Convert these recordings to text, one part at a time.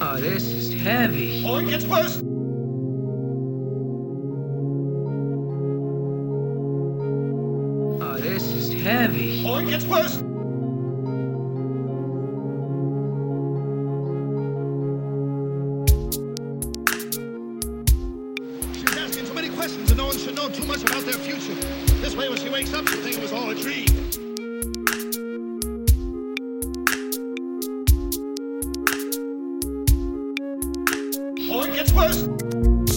Oh, this is heavy. Oh, it gets worse. Oh, this is heavy. Oh, it gets worse. She's asking too many questions, and no one should know too much about their future. This way, when she wakes up, she'll think it was all a dream. first.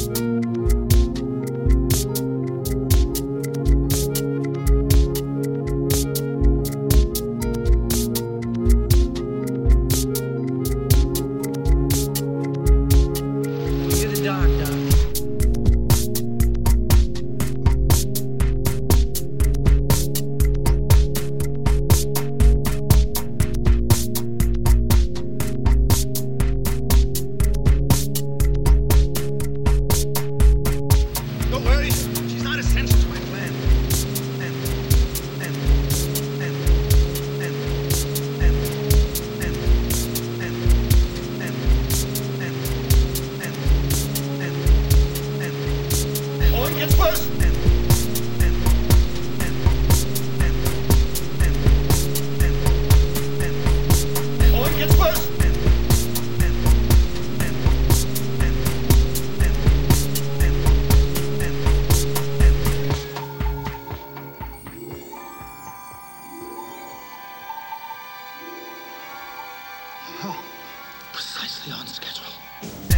Precisely on schedule.